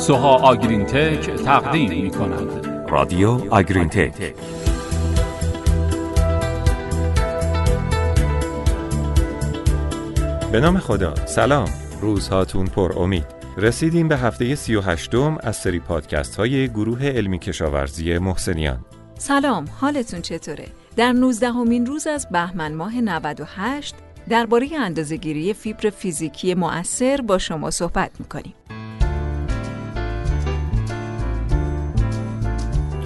سوها آگرین تک تقدیم می کند. رادیو آگرین تک به نام خدا سلام روزهاتون پر امید رسیدیم به هفته سی و هشتم از سری پادکست های گروه علمی کشاورزی محسنیان سلام حالتون چطوره؟ در 19 همین روز از بهمن ماه 98 درباره اندازهگیری فیبر فیزیکی مؤثر با شما صحبت می‌کنیم.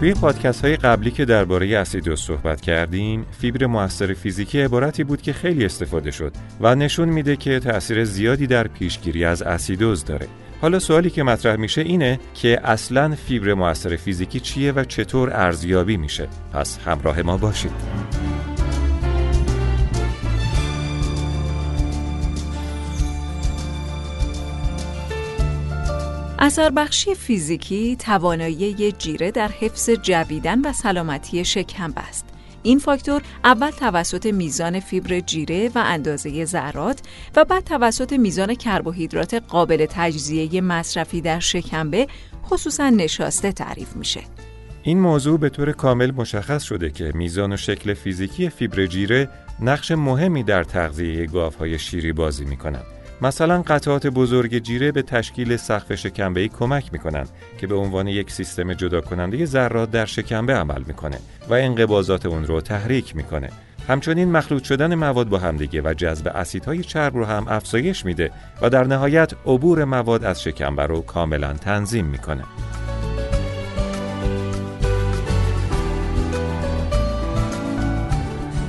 توی پادکست های قبلی که درباره اسیدوز صحبت کردیم، فیبر موثر فیزیکی عبارتی بود که خیلی استفاده شد و نشون میده که تأثیر زیادی در پیشگیری از اسیدوز داره. حالا سوالی که مطرح میشه اینه که اصلا فیبر موثر فیزیکی چیه و چطور ارزیابی میشه؟ پس همراه ما باشید. اثر بخشی فیزیکی توانایی جیره در حفظ جویدن و سلامتی شکم است. این فاکتور اول توسط میزان فیبر جیره و اندازه ذرات و بعد توسط میزان کربوهیدرات قابل تجزیه مصرفی در شکمبه خصوصا نشاسته تعریف میشه. این موضوع به طور کامل مشخص شده که میزان و شکل فیزیکی فیبر جیره نقش مهمی در تغذیه گاوهای شیری بازی می‌کنند. مثلا قطعات بزرگ جیره به تشکیل سقف شکمبه کمک می‌کنند که به عنوان یک سیستم جدا کننده ذرات در شکمبه عمل می‌کنه و انقباضات اون رو تحریک می‌کنه. همچنین مخلوط شدن مواد با همدیگه و جذب اسیدهای چرب رو هم افزایش میده و در نهایت عبور مواد از شکمبه رو کاملا تنظیم می‌کنه.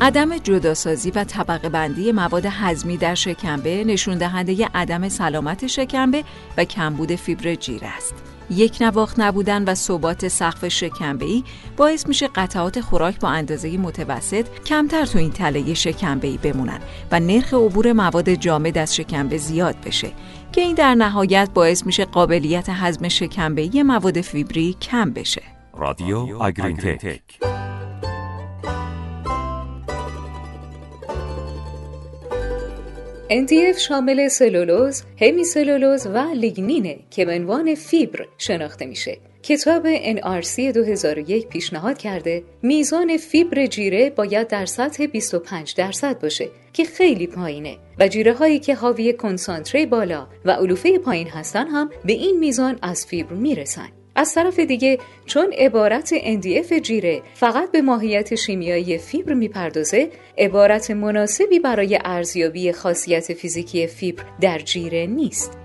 عدم جداسازی و طبقه بندی مواد هضمی در شکمبه نشون دهنده عدم سلامت شکمبه و کمبود فیبر جیره است. یک نواخت نبودن و ثبات سقف شکمبه ای باعث میشه قطعات خوراک با اندازه متوسط کمتر تو این تله شکمبه ای بمونن و نرخ عبور مواد جامد از شکمبه زیاد بشه که این در نهایت باعث میشه قابلیت هضم شکمبه ای مواد فیبری کم بشه. رادیو آگرین تک NDF شامل سلولوز، همی سلولوز و لیگنینه که به عنوان فیبر شناخته میشه. کتاب NRC 2001 پیشنهاد کرده میزان فیبر جیره باید در سطح 25 درصد باشه که خیلی پایینه و جیره هایی که حاوی کنسانتره بالا و علوفه پایین هستن هم به این میزان از فیبر می‌رسن. از طرف دیگه چون عبارت NDF جیره فقط به ماهیت شیمیایی فیبر می‌پردازه عبارت مناسبی برای ارزیابی خاصیت فیزیکی فیبر در جیره نیست.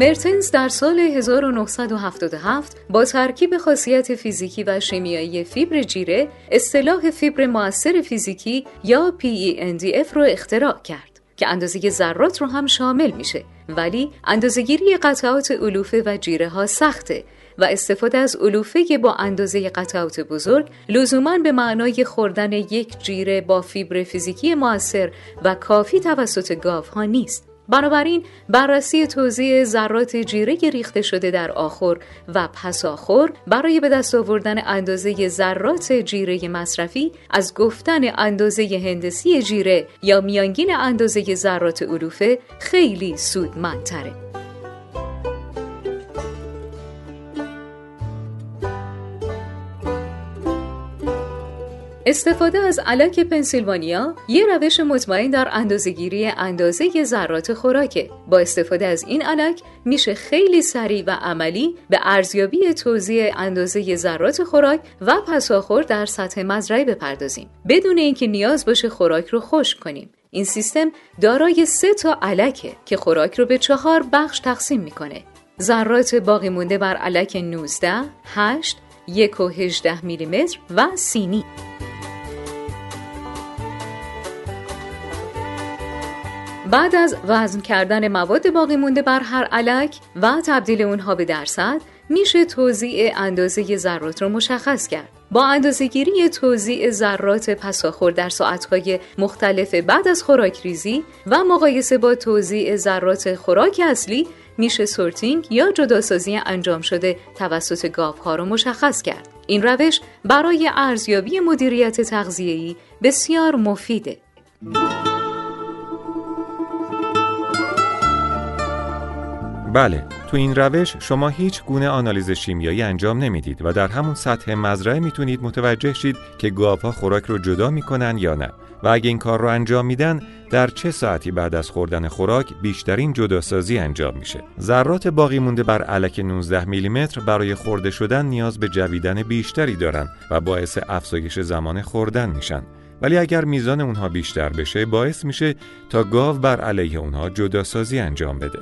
مرتنز در سال 1977 با ترکیب خاصیت فیزیکی و شیمیایی فیبر جیره اصطلاح فیبر موثر فیزیکی یا PENDF رو اختراع کرد که اندازه ذرات رو هم شامل میشه ولی اندازهگیری قطعات علوفه و جیره ها سخته و استفاده از علوفه با اندازه قطعات بزرگ لزوما به معنای خوردن یک جیره با فیبر فیزیکی موثر و کافی توسط گاو ها نیست. بنابراین بررسی توزیع ذرات جیره ریخته شده در آخر و پس آخر برای به دست آوردن اندازه ذرات جیره مصرفی از گفتن اندازه هندسی جیره یا میانگین اندازه ذرات علوفه خیلی سودمندتره. استفاده از علک پنسیلوانیا یه روش مطمئن در اندازهگیری اندازه ذرات خوراکه. با استفاده از این علک میشه خیلی سریع و عملی به ارزیابی توزیع اندازه ذرات خوراک و پساخور در سطح مزرعه بپردازیم بدون اینکه نیاز باشه خوراک رو خشک کنیم. این سیستم دارای سه تا علکه که خوراک رو به چهار بخش تقسیم می‌کنه. ذرات باقی مونده بر علک 19, 8, 1 و 18 میلیمتر و سینی. بعد از وزن کردن مواد باقی مونده بر هر علک و تبدیل اونها به درصد میشه توزیع اندازه ذرات رو مشخص کرد. با اندازهگیری توزیع ذرات پساخور در ساعتهای مختلف بعد از خوراک ریزی و مقایسه با توزیع ذرات خوراک اصلی میشه سورتینگ یا جداسازی انجام شده توسط گاوها رو مشخص کرد. این روش برای ارزیابی مدیریت تغذیه‌ای بسیار مفیده. بله تو این روش شما هیچ گونه آنالیز شیمیایی انجام نمی‌دید و در همون سطح مزرعه می‌تونید متوجه شید که گاوها خوراک رو جدا می‌کنن یا نه. و اگه این کار رو انجام میدن در چه ساعتی بعد از خوردن خوراک بیشترین جداسازی انجام میشه؟ ذرات باقی مونده بر علک 19 میلیمتر برای خورده شدن نیاز به جویدن بیشتری دارن و باعث افزایش زمان خوردن میشن. ولی اگر میزان اونها بیشتر بشه باعث میشه تا گاو بر علیه اونها جداسازی انجام بده.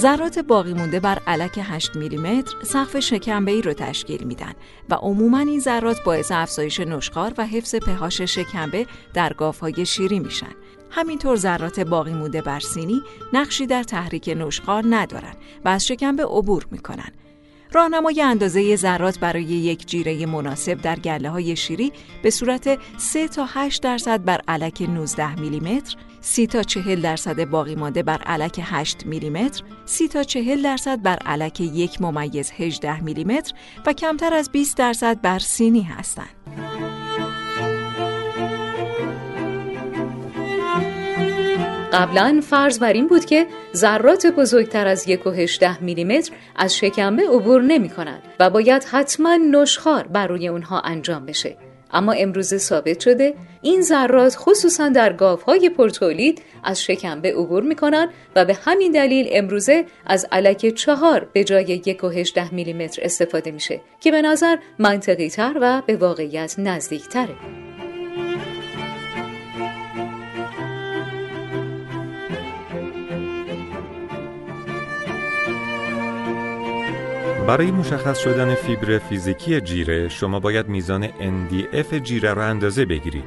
ذرات باقی مونده بر علک 8 میلیمتر سقف شکمبه ای رو تشکیل میدن و عموما این ذرات باعث افزایش نشخار و حفظ پهاش شکمبه در گاوهای شیری میشن. همینطور ذرات باقی مونده بر سینی نقشی در تحریک نشخار ندارن و از شکمبه عبور می‌کنن. راهنمای اندازه ذرات برای یک جیره مناسب در گله های شیری به صورت 3 تا 8 درصد بر علک 19 میلیمتر 30 تا 40 درصد باقی مانده بر علک 8 میلیمتر، 30 تا 40 درصد بر علک 1 ممیز 18 میلیمتر و کمتر از 20 درصد بر سینی هستند. قبلا فرض بر این بود که ذرات بزرگتر از 1.18 میلیمتر از شکمبه عبور نمی کنند و باید حتما نشخار بر روی اونها انجام بشه. اما امروزه ثابت شده این ذرات خصوصا در گاوهای پرتولید از شکمبه عبور می‌کنن و به همین دلیل امروزه از علک چهار به جای یک و میلیمتر استفاده میشه که به نظر منطقی تر و به واقعیت نزدیک تره. برای مشخص شدن فیبر فیزیکی جیره شما باید میزان NDF جیره را اندازه بگیرید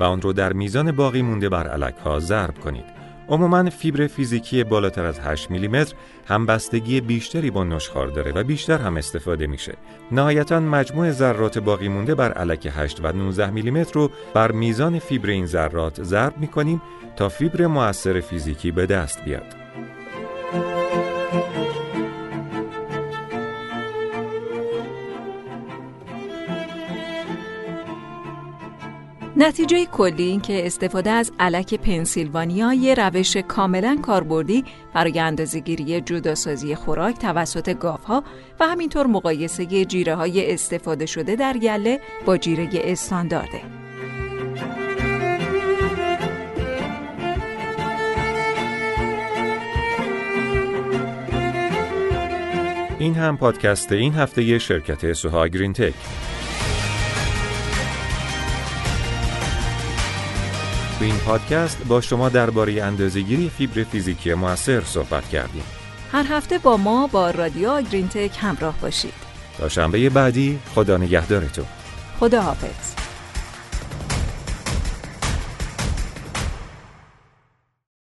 و آن را در میزان باقی مونده بر علک ها ضرب کنید. عموما فیبر فیزیکی بالاتر از 8 میلیمتر همبستگی بیشتری با نشخار داره و بیشتر هم استفاده میشه. نهایتا مجموع ذرات باقی مونده بر علک 8 و 19 میلیمتر رو بر میزان فیبر این ذرات ضرب می‌کنیم تا فیبر مؤثر فیزیکی به دست بیاد. نتیجه کلی این که استفاده از علک پنسیلوانیا یه روش کاملا کاربردی برای اندازهگیری جداسازی خوراک توسط گاوها و همینطور مقایسه جیره های استفاده شده در گله با جیره استاندارده. این هم پادکست این هفته شرکت سوها گرین تک. این پادکست با شما درباره اندازهگیری فیبر فیزیکی موثر صحبت کردیم. هر هفته با ما با رادیو آگرین تک همراه باشید. تا شنبه بعدی خدا نگهدارتون. خدا حافظ.